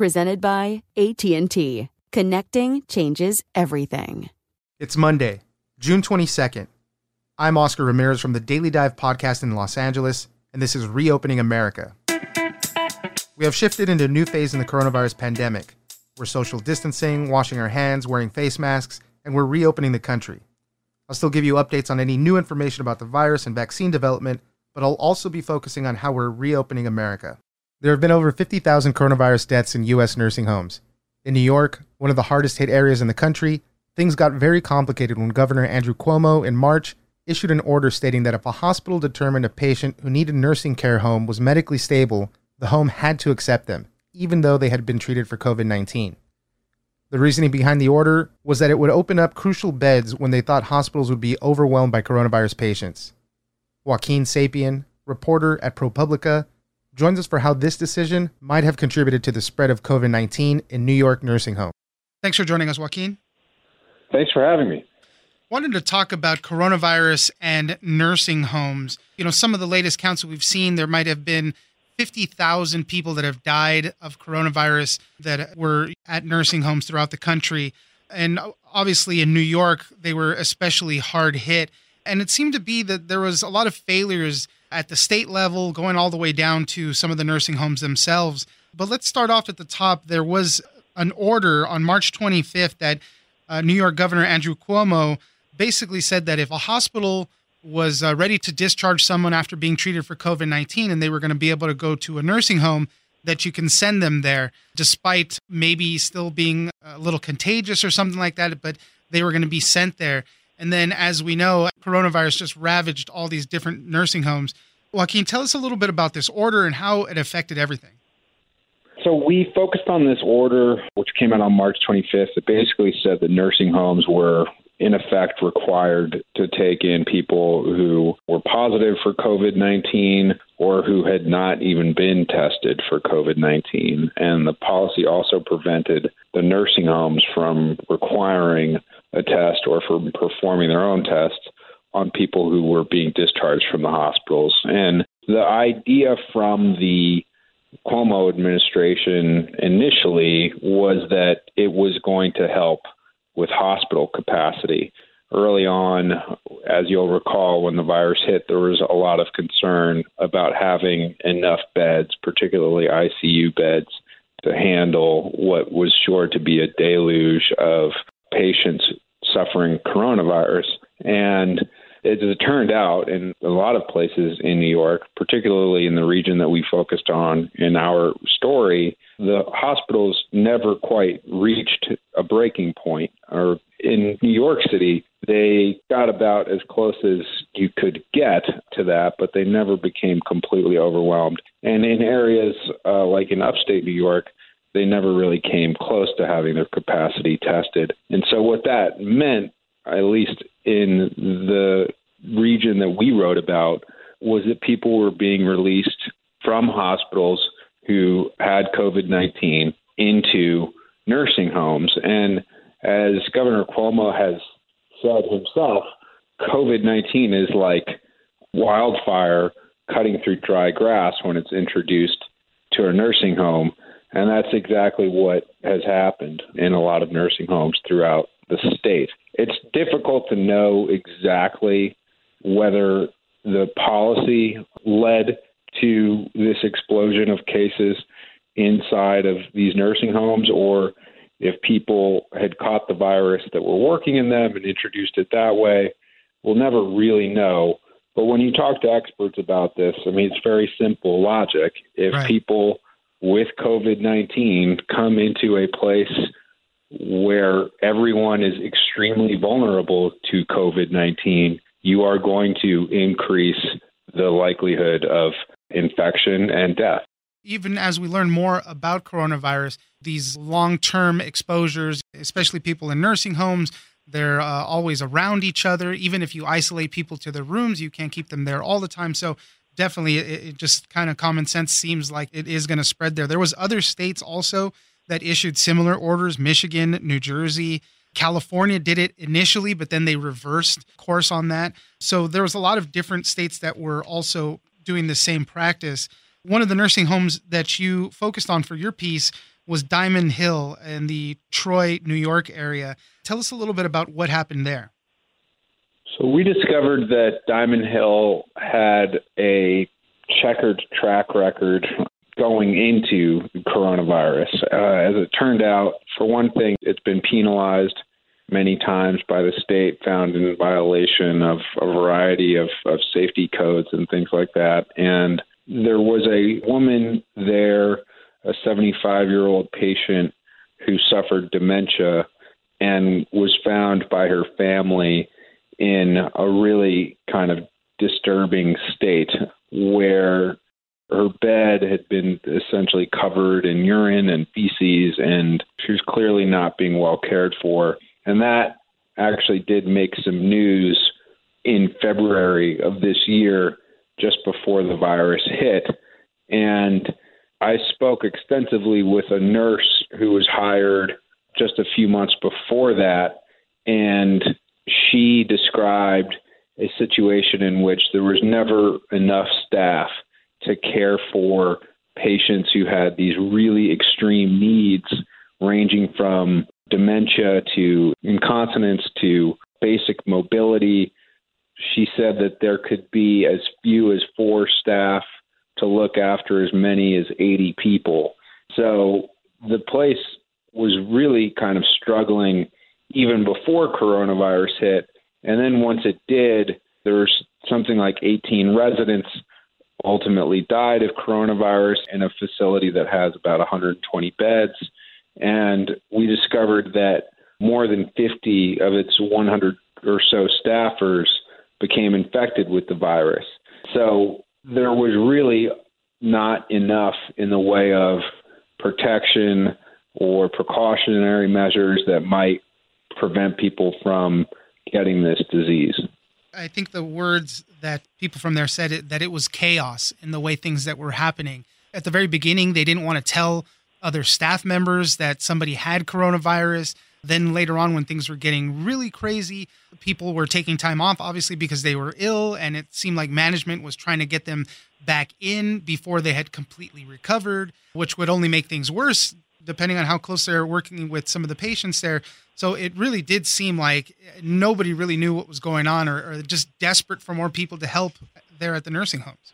Presented by AT&T. Connecting changes everything. It's Monday, June 22nd. I'm Oscar Ramirez from the Daily Dive podcast in Los Angeles, and this is Reopening America. We have shifted into a new phase in the coronavirus pandemic. We're social distancing, washing our hands, wearing face masks, and we're reopening the country. I'll still give you updates on any new information about the virus and vaccine development, but I'll also be focusing on how we're reopening America. There have been over 50,000 coronavirus deaths in U.S. nursing homes. In New York, one of the hardest hit areas in the country, things got very complicated when Governor Andrew Cuomo in March issued an order stating that if a hospital determined a patient who needed nursing care home was medically stable, the home had to accept them, even though they had been treated for COVID 19. The reasoning behind the order was that it would open up crucial beds when they thought hospitals would be overwhelmed by coronavirus patients. Joaquin Sapien, reporter at ProPublica, joins us for how this decision might have contributed to the spread of COVID 19 in New York nursing homes. Thanks for joining us, Joaquin. Thanks for having me. Wanted to talk about coronavirus and nursing homes. You know, some of the latest counts that we've seen, there might have been 50,000 people that have died of coronavirus that were at nursing homes throughout the country. And obviously in New York, they were especially hard hit. And it seemed to be that there was a lot of failures at the state level, going all the way down to some of the nursing homes themselves. But let's start off at the top. There was an order on March 25th that uh, New York Governor Andrew Cuomo basically said that if a hospital was uh, ready to discharge someone after being treated for COVID 19 and they were going to be able to go to a nursing home, that you can send them there despite maybe still being a little contagious or something like that, but they were going to be sent there. And then, as we know, coronavirus just ravaged all these different nursing homes. Joaquin, tell us a little bit about this order and how it affected everything. So we focused on this order, which came out on March 25th. It basically said that nursing homes were in effect required to take in people who were positive for COVID 19 or who had not even been tested for COVID 19. And the policy also prevented the nursing homes from requiring a test or from performing their own tests on people who were being discharged from the hospitals. And the idea from the Cuomo administration initially was that it was going to help with hospital capacity. Early on, as you'll recall, when the virus hit, there was a lot of concern about having enough beds, particularly ICU beds, to handle what was sure to be a deluge of patients suffering coronavirus. And as it turned out, in a lot of places in New York, particularly in the region that we focused on in our story, the hospitals never quite reached a breaking point. Or in New York City, they got about as close as you could get to that, but they never became completely overwhelmed. And in areas uh, like in upstate New York, they never really came close to having their capacity tested. And so, what that meant, at least in the region that we wrote about, was that people were being released from hospitals who had COVID 19 into nursing homes. And as Governor Cuomo has said himself, COVID 19 is like wildfire cutting through dry grass when it's introduced to a nursing home. And that's exactly what has happened in a lot of nursing homes throughout the state. It's difficult to know exactly whether the policy led to this explosion of cases inside of these nursing homes or if people had caught the virus that were working in them and introduced it that way. We'll never really know. But when you talk to experts about this, I mean, it's very simple logic. If right. people with COVID 19 come into a place where everyone is extremely vulnerable to COVID 19, you are going to increase the likelihood of infection and death. Even as we learn more about coronavirus, these long term exposures, especially people in nursing homes, they're uh, always around each other. Even if you isolate people to their rooms, you can't keep them there all the time. So definitely, it, it just kind of common sense seems like it is going to spread there. There was other states also that issued similar orders: Michigan, New Jersey. California did it initially, but then they reversed course on that. So there was a lot of different states that were also doing the same practice. One of the nursing homes that you focused on for your piece was Diamond Hill in the Troy, New York area. Tell us a little bit about what happened there. So we discovered that Diamond Hill had a checkered track record going into coronavirus. Uh, as it turned out, for one thing, it's been penalized many times by the state, found in violation of a variety of, of safety codes and things like that. And there was a woman there, a 75 year old patient who suffered dementia and was found by her family in a really kind of disturbing state where her bed had been essentially covered in urine and feces and she was clearly not being well cared for. And that actually did make some news in February of this year just before the virus hit. And I spoke extensively with a nurse who was hired just a few months before that, and she described a situation in which there was never enough staff to care for patients who had these really extreme needs, ranging from dementia to incontinence to basic mobility. She said that there could be as few as four staff to look after as many as 80 people. So the place was really kind of struggling even before coronavirus hit. And then once it did, there's something like 18 residents ultimately died of coronavirus in a facility that has about 120 beds. And we discovered that more than 50 of its 100 or so staffers became infected with the virus. So there was really not enough in the way of protection or precautionary measures that might prevent people from getting this disease. I think the words that people from there said it, that it was chaos in the way things that were happening. At the very beginning, they didn't want to tell other staff members that somebody had coronavirus. Then later on, when things were getting really crazy, people were taking time off, obviously, because they were ill. And it seemed like management was trying to get them back in before they had completely recovered, which would only make things worse, depending on how close they're working with some of the patients there. So it really did seem like nobody really knew what was going on or, or just desperate for more people to help there at the nursing homes.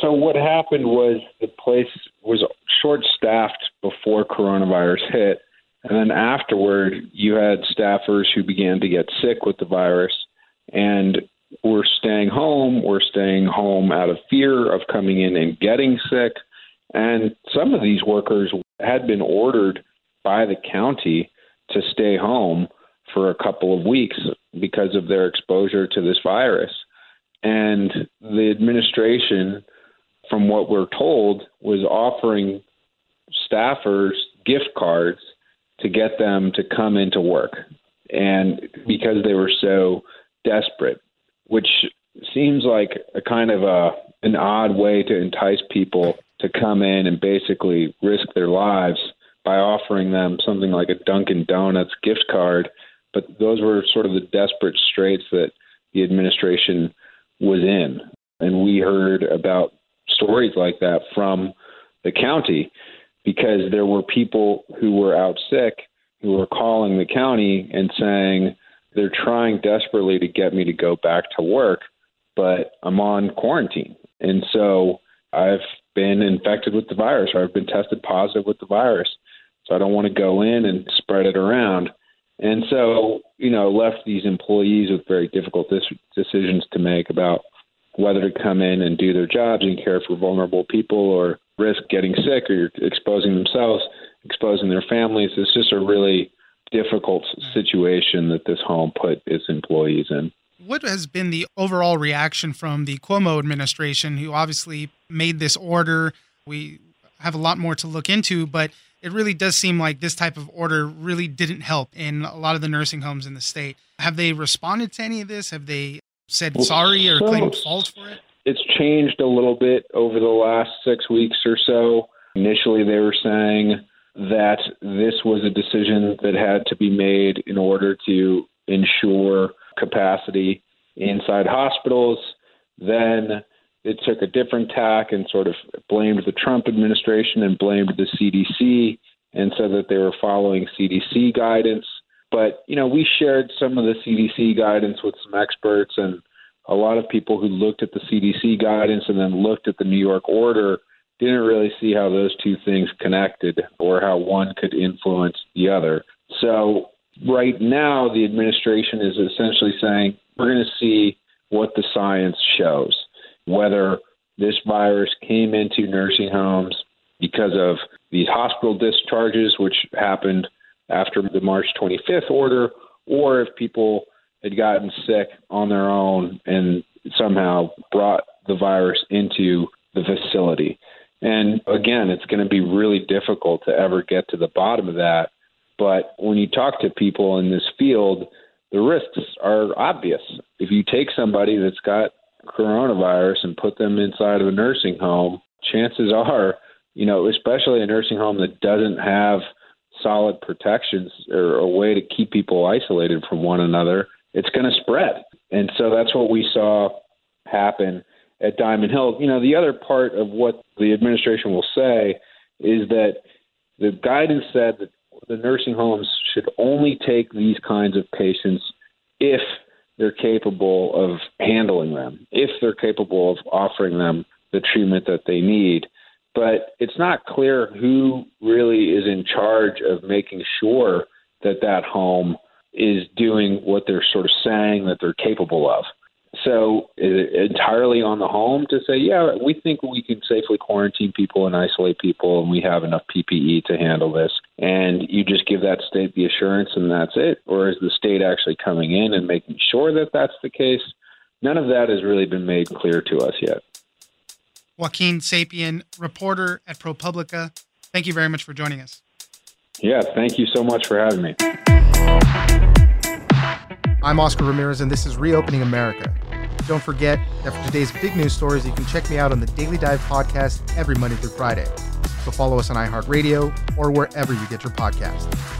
So what happened was the place was short staffed before coronavirus hit and then afterward, you had staffers who began to get sick with the virus and were staying home, were staying home out of fear of coming in and getting sick. And some of these workers had been ordered by the county to stay home for a couple of weeks because of their exposure to this virus. And the administration, from what we're told, was offering staffers gift cards to get them to come into work. And because they were so desperate, which seems like a kind of a an odd way to entice people to come in and basically risk their lives by offering them something like a Dunkin' Donuts gift card. But those were sort of the desperate straits that the administration was in. And we heard about stories like that from the county because there were people who were out sick who were calling the county and saying they're trying desperately to get me to go back to work, but I'm on quarantine. And so I've been infected with the virus or I've been tested positive with the virus. So I don't want to go in and spread it around. And so, you know, left these employees with very difficult dis- decisions to make about whether to come in and do their jobs and care for vulnerable people or risk getting sick or exposing themselves, exposing their families. It's just a really difficult mm. situation that this home put its employees in. What has been the overall reaction from the Cuomo administration, who obviously made this order? We have a lot more to look into, but it really does seem like this type of order really didn't help in a lot of the nursing homes in the state. Have they responded to any of this? Have they said sorry or claimed fault for it? It's changed a little bit over the last six weeks or so. Initially, they were saying that this was a decision that had to be made in order to ensure capacity inside hospitals. Then it took a different tack and sort of blamed the Trump administration and blamed the CDC and said that they were following CDC guidance. But, you know, we shared some of the CDC guidance with some experts and a lot of people who looked at the CDC guidance and then looked at the New York order didn't really see how those two things connected or how one could influence the other. So, right now, the administration is essentially saying we're going to see what the science shows, whether this virus came into nursing homes because of these hospital discharges, which happened after the March 25th order, or if people had gotten sick on their own and somehow brought the virus into the facility. And again, it's going to be really difficult to ever get to the bottom of that. But when you talk to people in this field, the risks are obvious. If you take somebody that's got coronavirus and put them inside of a nursing home, chances are, you know, especially a nursing home that doesn't have solid protections or a way to keep people isolated from one another, it's going to spread. And so that's what we saw happen at Diamond Hill. You know, the other part of what the administration will say is that the guidance said that the nursing homes should only take these kinds of patients if they're capable of handling them, if they're capable of offering them the treatment that they need. But it's not clear who really is in charge of making sure that that home is doing what they're sort of saying that they're capable of. So entirely on the home to say, yeah, we think we can safely quarantine people and isolate people, and we have enough PPE to handle this. And you just give that state the assurance, and that's it. Or is the state actually coming in and making sure that that's the case? None of that has really been made clear to us yet. Joaquin Sapien, reporter at ProPublica. Thank you very much for joining us. Yeah, thank you so much for having me. I'm Oscar Ramirez, and this is Reopening America. Don't forget that for today's big news stories, you can check me out on the Daily Dive podcast every Monday through Friday. So follow us on iHeartRadio or wherever you get your podcast.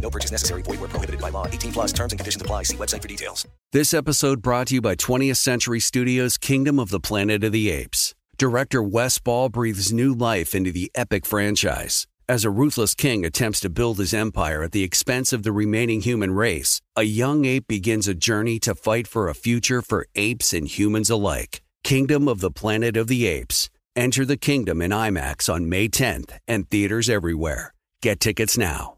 No purchase necessary. Void where prohibited by law. 18 plus terms and conditions apply. See website for details. This episode brought to you by 20th Century Studios' Kingdom of the Planet of the Apes. Director Wes Ball breathes new life into the epic franchise as a ruthless king attempts to build his empire at the expense of the remaining human race, a young ape begins a journey to fight for a future for apes and humans alike. Kingdom of the Planet of the Apes. Enter the kingdom in IMAX on May 10th and theaters everywhere. Get tickets now.